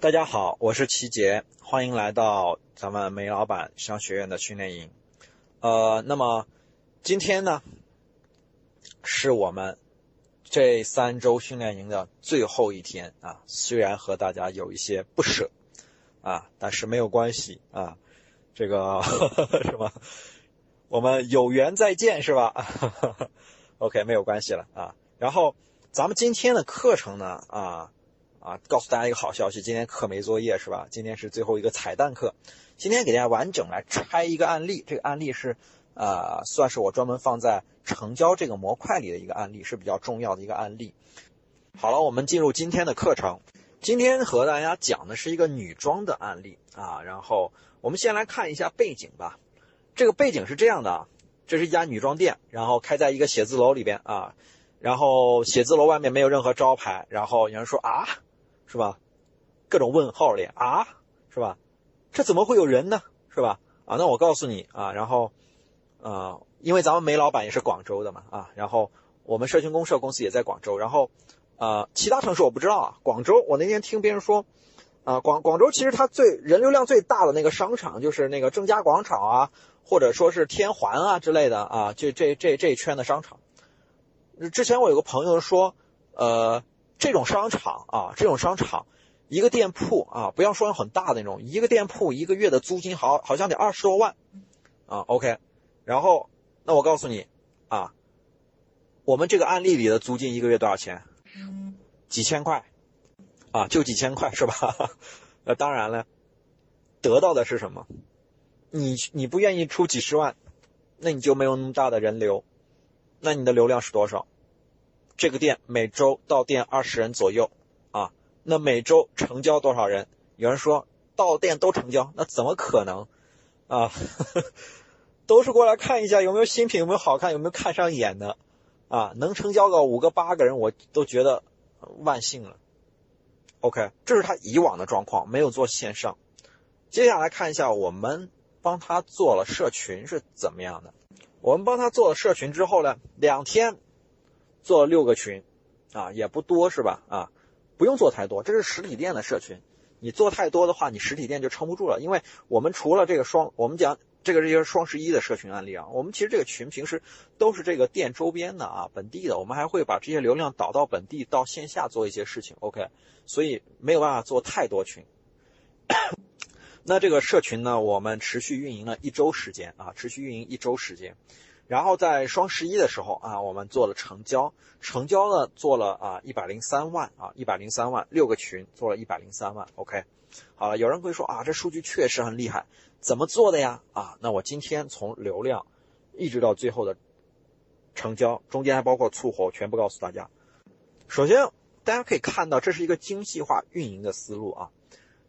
大家好，我是齐杰，欢迎来到咱们煤老板商学院的训练营。呃，那么今天呢，是我们这三周训练营的最后一天啊。虽然和大家有一些不舍啊，但是没有关系啊。这个 什么，我们有缘再见是吧？OK，没有关系了啊。然后咱们今天的课程呢啊。啊，告诉大家一个好消息，今天课没作业是吧？今天是最后一个彩蛋课，今天给大家完整来拆一个案例。这个案例是，呃，算是我专门放在成交这个模块里的一个案例，是比较重要的一个案例。好了，我们进入今天的课程。今天和大家讲的是一个女装的案例啊。然后我们先来看一下背景吧。这个背景是这样的啊，这是一家女装店，然后开在一个写字楼里边啊。然后写字楼外面没有任何招牌，然后有人说啊。是吧？各种问号脸啊，是吧？这怎么会有人呢？是吧？啊，那我告诉你啊，然后，呃，因为咱们煤老板也是广州的嘛，啊，然后我们社群公社公司也在广州，然后，呃，其他城市我不知道啊。广州，我那天听别人说，啊，广广州其实它最人流量最大的那个商场就是那个正佳广场啊，或者说是天环啊之类的啊，这这这这一圈的商场。之前我有个朋友说，呃。这种商场啊，这种商场，一个店铺啊，不要说很大的那种，一个店铺一个月的租金好好像得二十多万，啊，OK，然后那我告诉你啊，我们这个案例里的租金一个月多少钱？几千块，啊，就几千块是吧？那当然了，得到的是什么？你你不愿意出几十万，那你就没有那么大的人流，那你的流量是多少？这个店每周到店二十人左右，啊，那每周成交多少人？有人说到店都成交，那怎么可能？啊，都是过来看一下有没有新品，有没有好看，有没有看上眼的，啊，能成交个五个八个人，我都觉得万幸了。OK，这是他以往的状况，没有做线上。接下来看一下我们帮他做了社群是怎么样的。我们帮他做了社群之后呢，两天。做六个群，啊，也不多是吧？啊，不用做太多，这是实体店的社群。你做太多的话，你实体店就撑不住了。因为我们除了这个双，我们讲这个这些双十一的社群案例啊，我们其实这个群平时都是这个店周边的啊，本地的。我们还会把这些流量导到本地，到线下做一些事情。OK，所以没有办法做太多群。那这个社群呢，我们持续运营了一周时间啊，持续运营一周时间。然后在双十一的时候啊，我们做了成交，成交呢做了啊一百零三万啊一百零三万六个群做了一百零三万，OK，好了，有人会说啊这数据确实很厉害，怎么做的呀？啊，那我今天从流量一直到最后的成交，中间还包括促活，全部告诉大家。首先大家可以看到这是一个精细化运营的思路啊，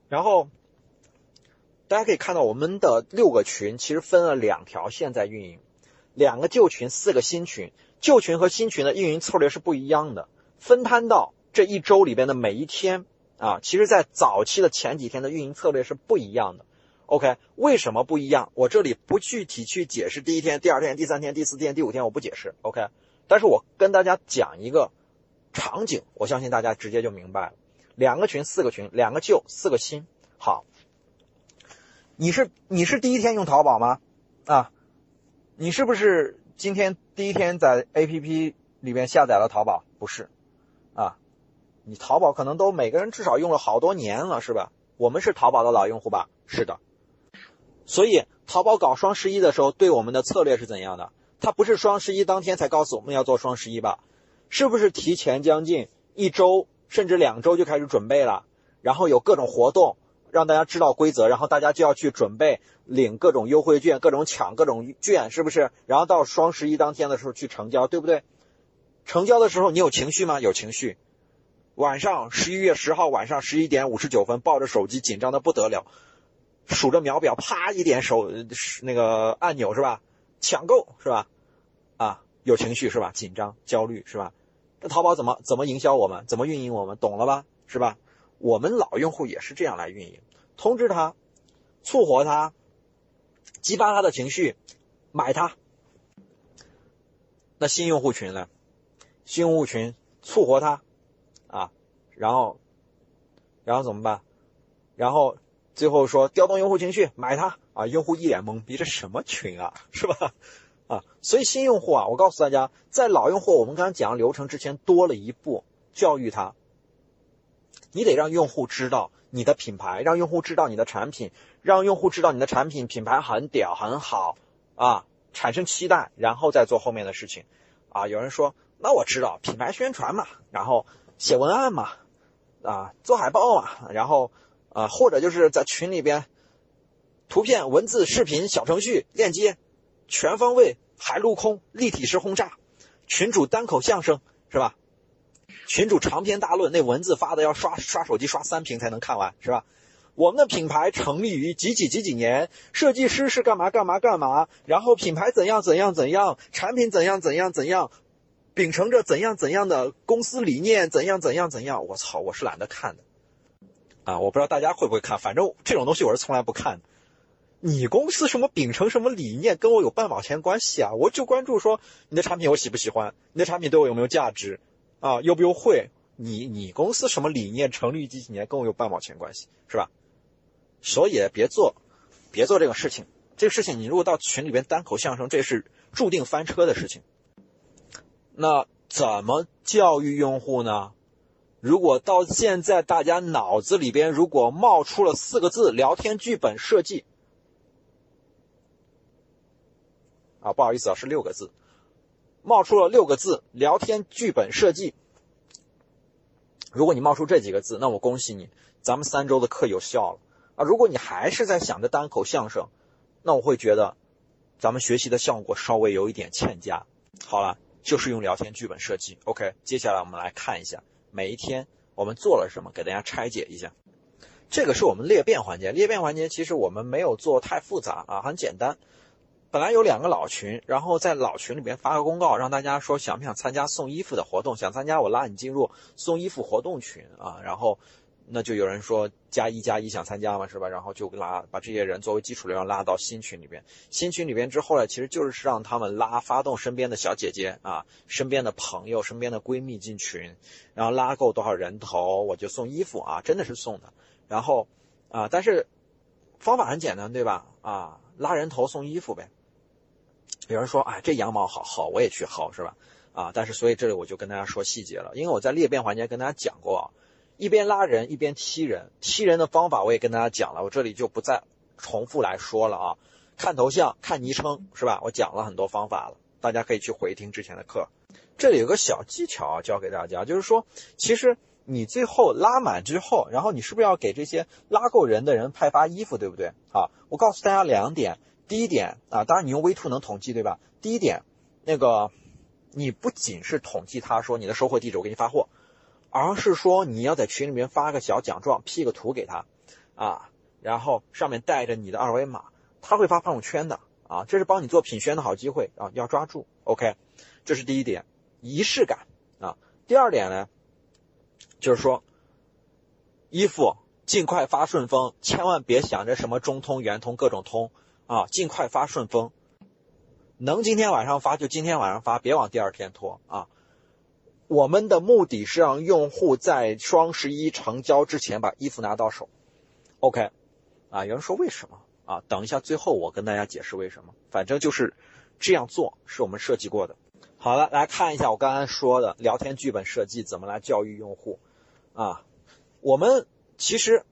然后大家可以看到我们的六个群其实分了两条线在运营。两个旧群，四个新群。旧群和新群的运营策略是不一样的，分摊到这一周里边的每一天啊，其实在早期的前几天的运营策略是不一样的。OK，为什么不一样？我这里不具体去解释第一天、第二天、第三天、第四天、第五天，我不解释。OK，但是我跟大家讲一个场景，我相信大家直接就明白了。两个群，四个群，两个旧，四个新。好，你是你是第一天用淘宝吗？啊？你是不是今天第一天在 A P P 里面下载了淘宝？不是，啊，你淘宝可能都每个人至少用了好多年了，是吧？我们是淘宝的老用户吧？是的。所以淘宝搞双十一的时候，对我们的策略是怎样的？它不是双十一当天才告诉我们要做双十一吧？是不是提前将近一周甚至两周就开始准备了？然后有各种活动。让大家知道规则，然后大家就要去准备领各种优惠券，各种抢各种券，是不是？然后到双十一当天的时候去成交，对不对？成交的时候你有情绪吗？有情绪。晚上十一月十号晚上十一点五十九分，抱着手机紧张的不得了，数着秒表，啪一点手那个按钮是吧？抢购是吧？啊，有情绪是吧？紧张、焦虑是吧？那淘宝怎么怎么营销我们？怎么运营我们？懂了吧？是吧？我们老用户也是这样来运营，通知他，促活他，激发他的情绪，买他。那新用户群呢？新用户群促活他，啊，然后，然后怎么办？然后最后说调动用户情绪买它啊，用户一脸懵逼，这什么群啊，是吧？啊，所以新用户啊，我告诉大家，在老用户我们刚刚讲流程之前多了一步，教育他。你得让用户知道你的品牌，让用户知道你的产品，让用户知道你的产品品牌很屌很好啊，产生期待，然后再做后面的事情。啊，有人说，那我知道品牌宣传嘛，然后写文案嘛，啊，做海报嘛，然后啊，或者就是在群里边，图片、文字、视频、小程序、链接，全方位海陆空立体式轰炸，群主单口相声是吧？群主长篇大论，那文字发的要刷刷手机刷三屏才能看完，是吧？我们的品牌成立于几几几几年，设计师是干嘛干嘛干嘛，然后品牌怎样怎样怎样，产品怎样怎样怎样，秉承着怎样怎样的公司理念，怎样怎样怎样。我操，我是懒得看的，啊，我不知道大家会不会看，反正这种东西我是从来不看的。你公司什么秉承什么理念，跟我有半毛钱关系啊？我就关注说你的产品我喜不喜欢，你的产品对我有没有价值。啊，优不优惠？你你公司什么理念？成立几几年？跟我有半毛钱关系是吧？所以别做，别做这个事情。这个事情你如果到群里边单口相声，这是注定翻车的事情。那怎么教育用户呢？如果到现在大家脑子里边如果冒出了四个字“聊天剧本设计”，啊，不好意思啊，是六个字。冒出了六个字“聊天剧本设计”。如果你冒出这几个字，那我恭喜你，咱们三周的课有效了啊！如果你还是在想着单口相声，那我会觉得咱们学习的效果稍微有一点欠佳。好了，就是用聊天剧本设计。OK，接下来我们来看一下每一天我们做了什么，给大家拆解一下。这个是我们裂变环节，裂变环节其实我们没有做太复杂啊，很简单。本来有两个老群，然后在老群里边发个公告，让大家说想不想参加送衣服的活动，想参加我拉你进入送衣服活动群啊，然后那就有人说加一加一想参加嘛，是吧？然后就拉把这些人作为基础流量拉到新群里边，新群里边之后呢，其实就是让他们拉发动身边的小姐姐啊，身边的朋友、身边的闺蜜进群，然后拉够多少人头我就送衣服啊，真的是送的。然后啊，但是方法很简单，对吧？啊，拉人头送衣服呗。有人说，哎，这羊毛好薅，我也去薅，是吧？啊，但是所以这里我就跟大家说细节了，因为我在裂变环节跟大家讲过啊，一边拉人一边踢人，踢人的方法我也跟大家讲了，我这里就不再重复来说了啊。看头像，看昵称，是吧？我讲了很多方法了，大家可以去回听之前的课。这里有个小技巧啊，教给大家，就是说，其实你最后拉满之后，然后你是不是要给这些拉够人的人派发衣服，对不对？啊，我告诉大家两点。第一点啊，当然你用 V two 能统计对吧？第一点，那个你不仅是统计他说你的收货地址我给你发货，而是说你要在群里面发个小奖状，P 个图给他啊，然后上面带着你的二维码，他会发朋友圈的啊，这是帮你做品宣的好机会啊，要抓住。OK，这是第一点，仪式感啊。第二点呢，就是说衣服尽快发顺丰，千万别想着什么中通、圆通各种通。啊，尽快发顺丰，能今天晚上发就今天晚上发，别往第二天拖啊！我们的目的是让用户在双十一成交之前把衣服拿到手。OK，啊，有人说为什么啊？等一下，最后我跟大家解释为什么。反正就是这样做是我们设计过的。好了，来看一下我刚才说的聊天剧本设计怎么来教育用户啊？我们其实。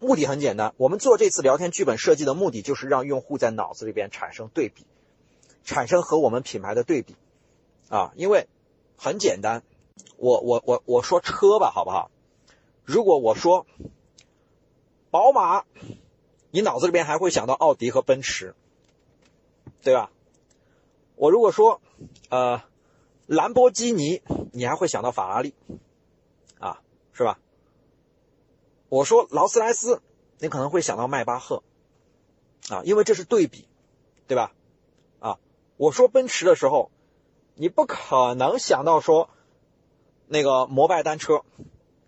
目的很简单，我们做这次聊天剧本设计的目的就是让用户在脑子里边产生对比，产生和我们品牌的对比，啊，因为很简单，我我我我说车吧，好不好？如果我说宝马，你脑子里边还会想到奥迪和奔驰，对吧？我如果说呃兰博基尼，你还会想到法拉利，啊，是吧？我说劳斯莱斯，你可能会想到迈巴赫，啊，因为这是对比，对吧？啊，我说奔驰的时候，你不可能想到说那个摩拜单车，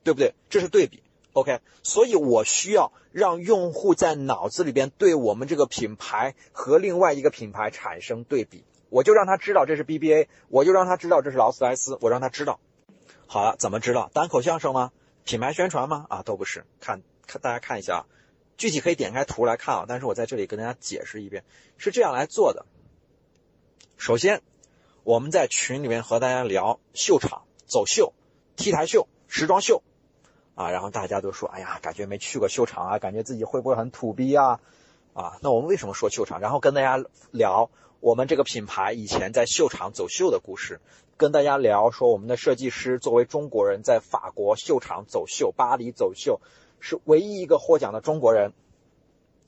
对不对？这是对比，OK。所以我需要让用户在脑子里边对我们这个品牌和另外一个品牌产生对比，我就让他知道这是 BBA，我就让他知道这是劳斯莱斯，我让他知道。好了，怎么知道？单口相声吗？品牌宣传吗？啊，都不是，看看大家看一下啊，具体可以点开图来看啊，但是我在这里跟大家解释一遍，是这样来做的。首先，我们在群里面和大家聊秀场、走秀、T 台秀、时装秀啊，然后大家都说，哎呀，感觉没去过秀场啊，感觉自己会不会很土逼啊？啊，那我们为什么说秀场？然后跟大家聊我们这个品牌以前在秀场走秀的故事，跟大家聊说我们的设计师作为中国人在法国秀场走秀、巴黎走秀，是唯一一个获奖的中国人，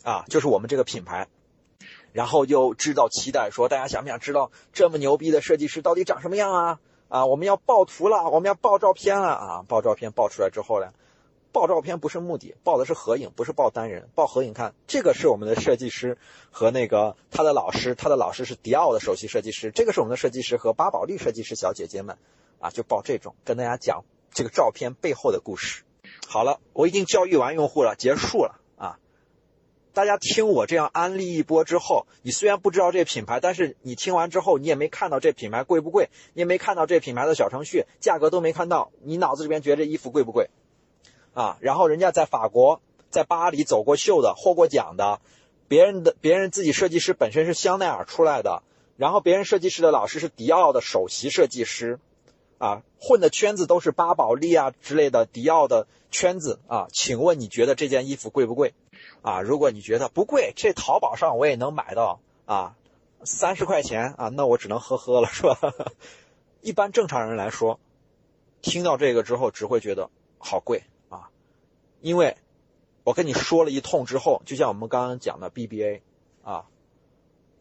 啊，就是我们这个品牌。然后就制造期待，说大家想不想知道这么牛逼的设计师到底长什么样啊？啊，我们要爆图了，我们要爆照片了啊！爆照片爆出来之后呢？爆照片不是目的，爆的是合影，不是爆单人。爆合影，看这个是我们的设计师和那个他的老师，他的老师是迪奥的首席设计师，这个是我们的设计师和巴宝莉设计师小姐姐们，啊，就爆这种，跟大家讲这个照片背后的故事。好了，我已经教育完用户了，结束了啊！大家听我这样安利一波之后，你虽然不知道这品牌，但是你听完之后，你也没看到这品牌贵不贵，你也没看到这品牌的小程序，价格都没看到，你脑子里边觉得这衣服贵不贵？啊，然后人家在法国、在巴黎走过秀的，获过奖的，别人的别人自己设计师本身是香奈儿出来的，然后别人设计师的老师是迪奥的首席设计师，啊，混的圈子都是巴宝莉啊之类的迪奥的圈子啊，请问你觉得这件衣服贵不贵？啊，如果你觉得不贵，这淘宝上我也能买到啊，三十块钱啊，那我只能呵呵了，是吧？一般正常人来说，听到这个之后只会觉得好贵。因为，我跟你说了一通之后，就像我们刚刚讲的 BBA，啊，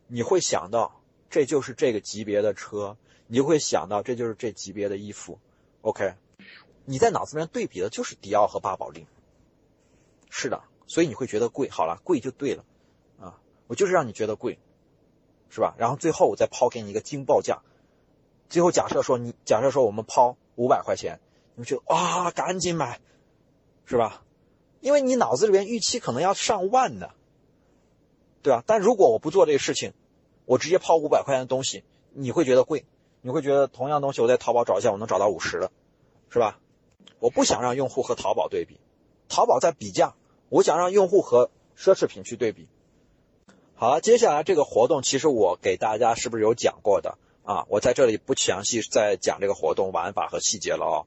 你会想到这就是这个级别的车，你就会想到这就是这级别的衣服，OK，你在脑子里面对比的就是迪奥和巴宝莉，是的，所以你会觉得贵，好了，贵就对了，啊，我就是让你觉得贵，是吧？然后最后我再抛给你一个惊报价，最后假设说你假设说我们抛五百块钱，你觉得啊，赶紧买，是吧？因为你脑子里边预期可能要上万的，对吧？但如果我不做这个事情，我直接抛五百块钱的东西，你会觉得贵，你会觉得同样东西我在淘宝找一下，我能找到五十的，是吧？我不想让用户和淘宝对比，淘宝在比价，我想让用户和奢侈品去对比。好了，接下来这个活动其实我给大家是不是有讲过的啊？我在这里不详细再讲这个活动玩法和细节了啊。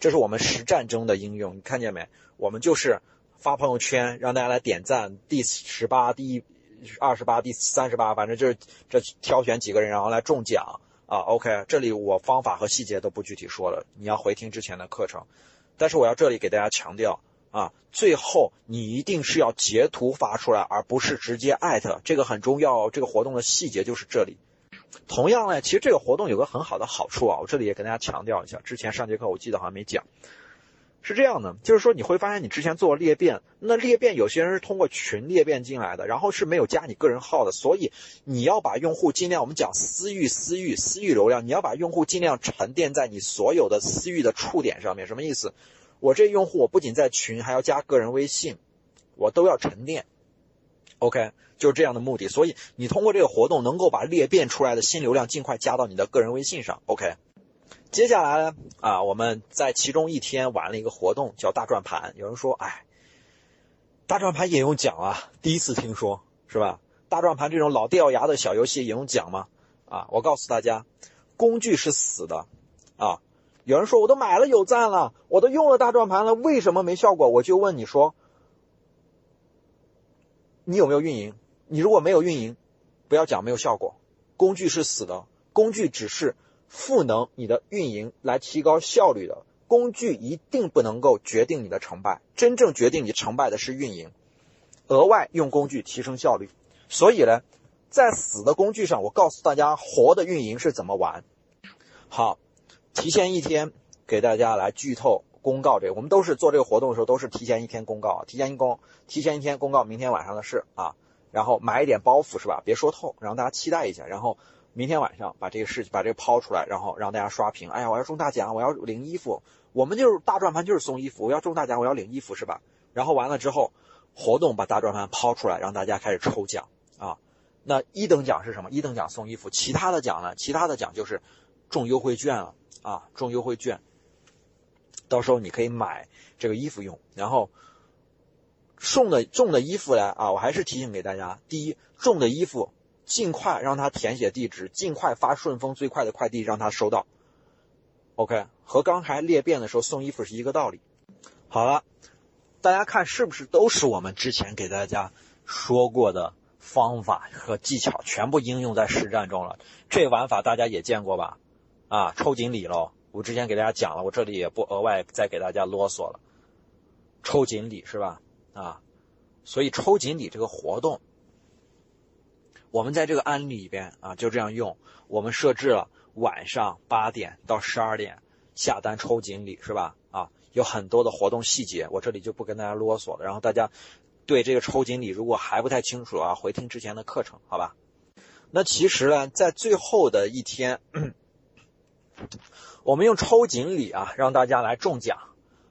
这是我们实战中的应用，你看见没？我们就是。发朋友圈让大家来点赞，第十八、第二十八、第三十八，反正就是这挑选几个人，然后来中奖啊。OK，这里我方法和细节都不具体说了，你要回听之前的课程。但是我要这里给大家强调啊，最后你一定是要截图发出来，而不是直接艾特，这个很重要。这个活动的细节就是这里。同样呢，其实这个活动有个很好的好处啊，我这里也跟大家强调一下。之前上节课我记得好像没讲。是这样的，就是说你会发现你之前做裂变，那裂变有些人是通过群裂变进来的，然后是没有加你个人号的，所以你要把用户尽量，我们讲私域、私域、私域流量，你要把用户尽量沉淀在你所有的私域的触点上面。什么意思？我这用户我不仅在群，还要加个人微信，我都要沉淀。OK，就是这样的目的。所以你通过这个活动，能够把裂变出来的新流量尽快加到你的个人微信上。OK。接下来呢啊，我们在其中一天玩了一个活动，叫大转盘。有人说，哎，大转盘也用奖啊？第一次听说，是吧？大转盘这种老掉牙的小游戏也用奖吗？啊，我告诉大家，工具是死的啊。有人说，我都买了有赞了，我都用了大转盘了，为什么没效果？我就问你说，你有没有运营？你如果没有运营，不要讲没有效果。工具是死的，工具只是。赋能你的运营来提高效率的工具一定不能够决定你的成败，真正决定你成败的是运营。额外用工具提升效率，所以呢，在死的工具上，我告诉大家活的运营是怎么玩。好，提前一天给大家来剧透公告这个，我们都是做这个活动的时候都是提前一天公告，提前一公，提前一天公告明天晚上的事啊，然后买一点包袱是吧？别说透，让大家期待一下，然后。明天晚上把这个事情把这个抛出来，然后让大家刷屏。哎呀，我要中大奖，我要领衣服。我们就是大转盘，就是送衣服。我要中大奖，我要领衣服，是吧？然后完了之后，活动把大转盘抛出来，让大家开始抽奖啊。那一等奖是什么？一等奖送衣服。其他的奖呢？其他的奖就是中优惠券了啊，中优惠券。到时候你可以买这个衣服用。然后送的中的衣服呢啊，我还是提醒给大家，第一，中的衣服尽快让他填写地址，尽快发顺丰最快的快递让他收到。OK，和刚才裂变的时候送衣服是一个道理。好了，大家看是不是都是我们之前给大家说过的方法和技巧，全部应用在实战中了？这玩法大家也见过吧？啊，抽锦鲤喽！我之前给大家讲了，我这里也不额外再给大家啰嗦了。抽锦鲤是吧？啊，所以抽锦鲤这个活动，我们在这个案例里边啊就这样用。我们设置了晚上八点到十二点下单抽锦鲤是吧？啊，有很多的活动细节，我这里就不跟大家啰嗦了。然后大家对这个抽锦鲤如果还不太清楚啊，回听之前的课程好吧？那其实呢，在最后的一天，我们用抽锦鲤啊，让大家来中奖。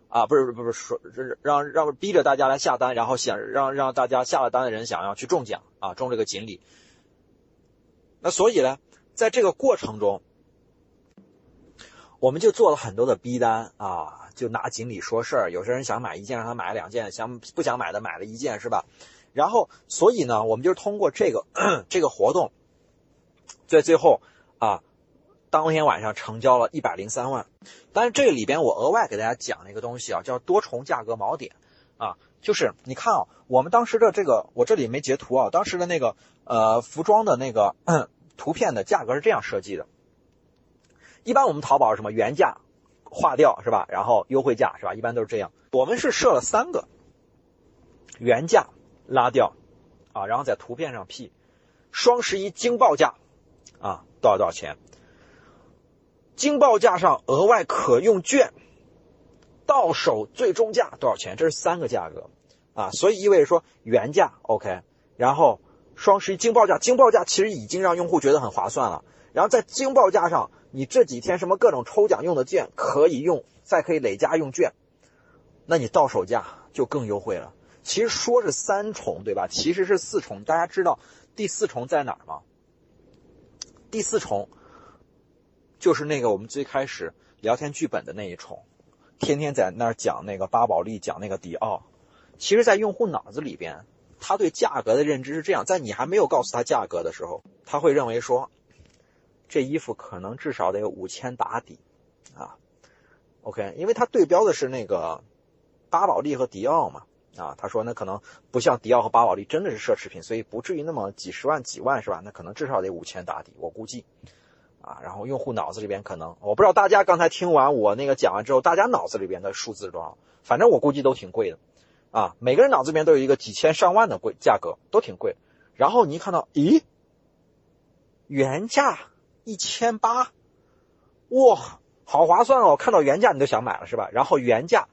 啊，不是不是说，让让逼着大家来下单，然后想让让大家下了单的人想要去中奖啊，中这个锦鲤。那所以呢，在这个过程中，我们就做了很多的逼单啊，就拿锦鲤说事儿。有些人想买一件，让他买两件；想不想买的买了一件，是吧？然后，所以呢，我们就通过这个 这个活动，在最后啊。当天晚上成交了一百零三万，但是这个里边我额外给大家讲了一个东西啊，叫多重价格锚点啊，就是你看啊，我们当时的这个我这里没截图啊，当时的那个呃服装的那个图片的价格是这样设计的，一般我们淘宝什么原价划掉是吧，然后优惠价是吧，一般都是这样，我们是设了三个原价拉掉啊，然后在图片上 P 双十一惊报价啊多少多少钱。惊报价上额外可用券，到手最终价多少钱？这是三个价格啊，所以意味着说原价 OK，然后双十一惊报价，惊报价其实已经让用户觉得很划算了。然后在惊报价上，你这几天什么各种抽奖用的券可以用，再可以累加用券，那你到手价就更优惠了。其实说是三重对吧？其实是四重。大家知道第四重在哪儿吗？第四重。就是那个我们最开始聊天剧本的那一重，天天在那儿讲那个巴宝莉，讲那个迪奥。其实，在用户脑子里边，他对价格的认知是这样：在你还没有告诉他价格的时候，他会认为说，这衣服可能至少得有五千打底啊。OK，因为他对标的是那个巴宝莉和迪奥嘛啊，他说那可能不像迪奥和巴宝莉真的是奢侈品，所以不至于那么几十万几万是吧？那可能至少得五千打底，我估计。啊，然后用户脑子里边可能，我不知道大家刚才听完我那个讲完之后，大家脑子里边的数字是多少？反正我估计都挺贵的，啊，每个人脑子里边都有一个几千上万的贵价格，都挺贵。然后你一看到，咦，原价一千八，哇，好划算哦！看到原价你都想买了是吧？然后原价，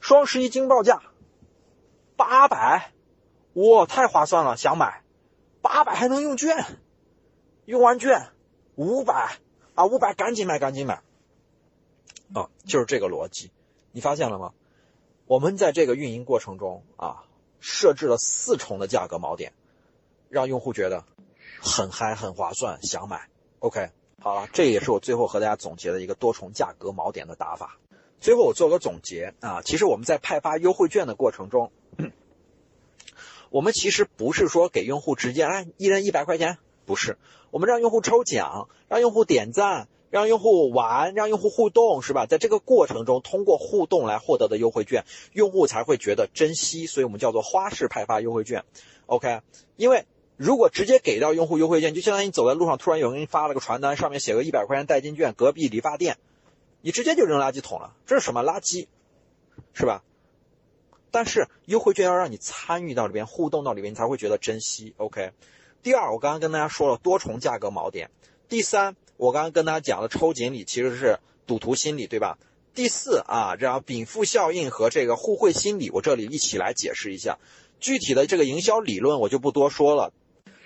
双十一惊报价，八百，哇，太划算了，想买，八百还能用券，用完券。五百啊，五百赶紧买，赶紧买，啊，就是这个逻辑，你发现了吗？我们在这个运营过程中啊，设置了四重的价格锚点，让用户觉得很嗨、很划算，想买。OK，好了，这也是我最后和大家总结的一个多重价格锚点的打法。最后我做个总结啊，其实我们在派发优惠券的过程中，我们其实不是说给用户直接哎一人一百块钱。不是，我们让用户抽奖，让用户点赞，让用户玩，让用户互动，是吧？在这个过程中，通过互动来获得的优惠券，用户才会觉得珍惜，所以我们叫做花式派发优惠券。OK，因为如果直接给到用户优惠券，就相当于你走在路上，突然有人给你发了个传单，上面写个一百块钱代金券，隔壁理发店，你直接就扔垃圾桶了，这是什么垃圾，是吧？但是优惠券要让你参与到里边，互动到里边，你才会觉得珍惜。OK。第二，我刚刚跟大家说了多重价格锚点。第三，我刚刚跟大家讲了抽锦鲤其实是赌徒心理，对吧？第四啊，这样禀赋效应和这个互惠心理，我这里一起来解释一下。具体的这个营销理论我就不多说了，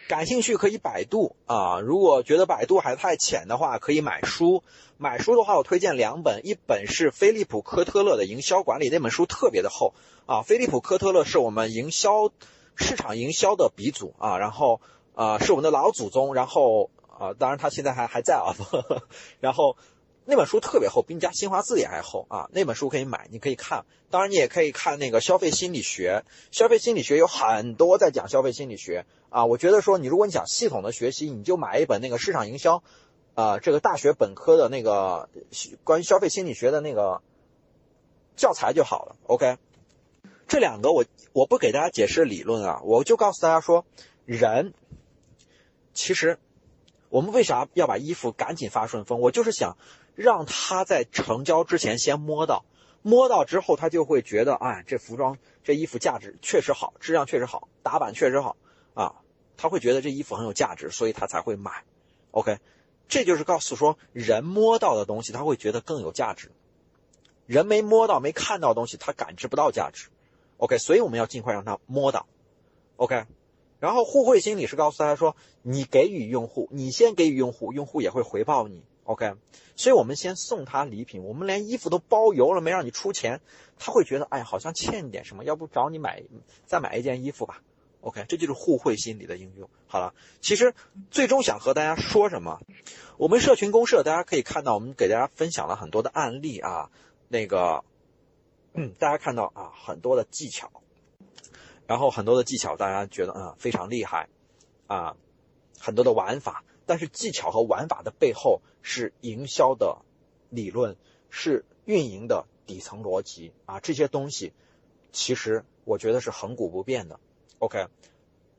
感兴趣可以百度啊。如果觉得百度还太浅的话，可以买书。买书的话，我推荐两本，一本是菲利普科特勒的营销管理，那本书特别的厚啊。菲利普科特勒是我们营销市场营销的鼻祖啊，然后。啊，是我们的老祖宗，然后啊，当然他现在还还在啊，然后那本书特别厚，比你家新华字典还厚啊！那本书可以买，你可以看。当然，你也可以看那个消费心理学。消费心理学有很多在讲消费心理学啊。我觉得说，你如果你想系统的学习，你就买一本那个市场营销，啊，这个大学本科的那个关于消费心理学的那个教材就好了。OK，这两个我我不给大家解释理论啊，我就告诉大家说，人其实。我们为啥要把衣服赶紧发顺丰？我就是想让他在成交之前先摸到，摸到之后他就会觉得，哎，这服装、这衣服价值确实好，质量确实好，打版确实好啊，他会觉得这衣服很有价值，所以他才会买。OK，这就是告诉说，人摸到的东西他会觉得更有价值，人没摸到、没看到东西，他感知不到价值。OK，所以我们要尽快让他摸到。OK。然后互惠心理是告诉大家说，你给予用户，你先给予用户，用户也会回报你。OK，所以我们先送他礼品，我们连衣服都包邮了，没让你出钱，他会觉得，哎，好像欠点什么，要不找你买，再买一件衣服吧。OK，这就是互惠心理的应用。好了，其实最终想和大家说什么？我们社群公社大家可以看到，我们给大家分享了很多的案例啊，那个，嗯，大家看到啊，很多的技巧。然后很多的技巧，大家觉得啊非常厉害，啊，很多的玩法，但是技巧和玩法的背后是营销的理论，是运营的底层逻辑啊，这些东西其实我觉得是恒古不变的。OK，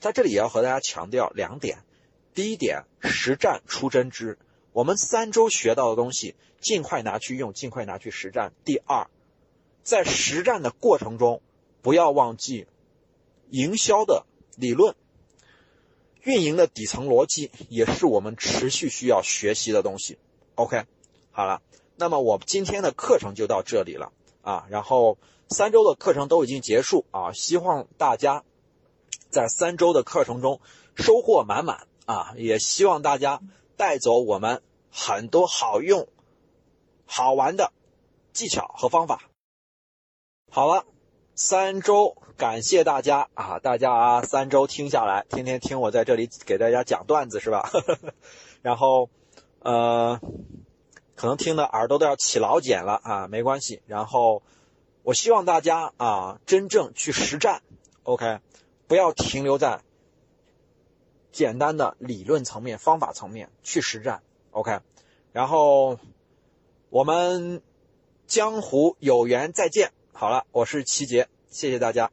在这里也要和大家强调两点，第一点，实战出真知，我们三周学到的东西，尽快拿去用，尽快拿去实战。第二，在实战的过程中，不要忘记。营销的理论、运营的底层逻辑，也是我们持续需要学习的东西。OK，好了，那么我今天的课程就到这里了啊。然后三周的课程都已经结束啊，希望大家在三周的课程中收获满满啊，也希望大家带走我们很多好用、好玩的技巧和方法。好了。三周，感谢大家啊！大家啊，三周听下来，天天听我在这里给大家讲段子是吧？然后，呃，可能听的耳朵都要起老茧了啊，没关系。然后，我希望大家啊，真正去实战，OK，不要停留在简单的理论层面、方法层面去实战，OK。然后，我们江湖有缘再见。好了，我是齐杰，谢谢大家。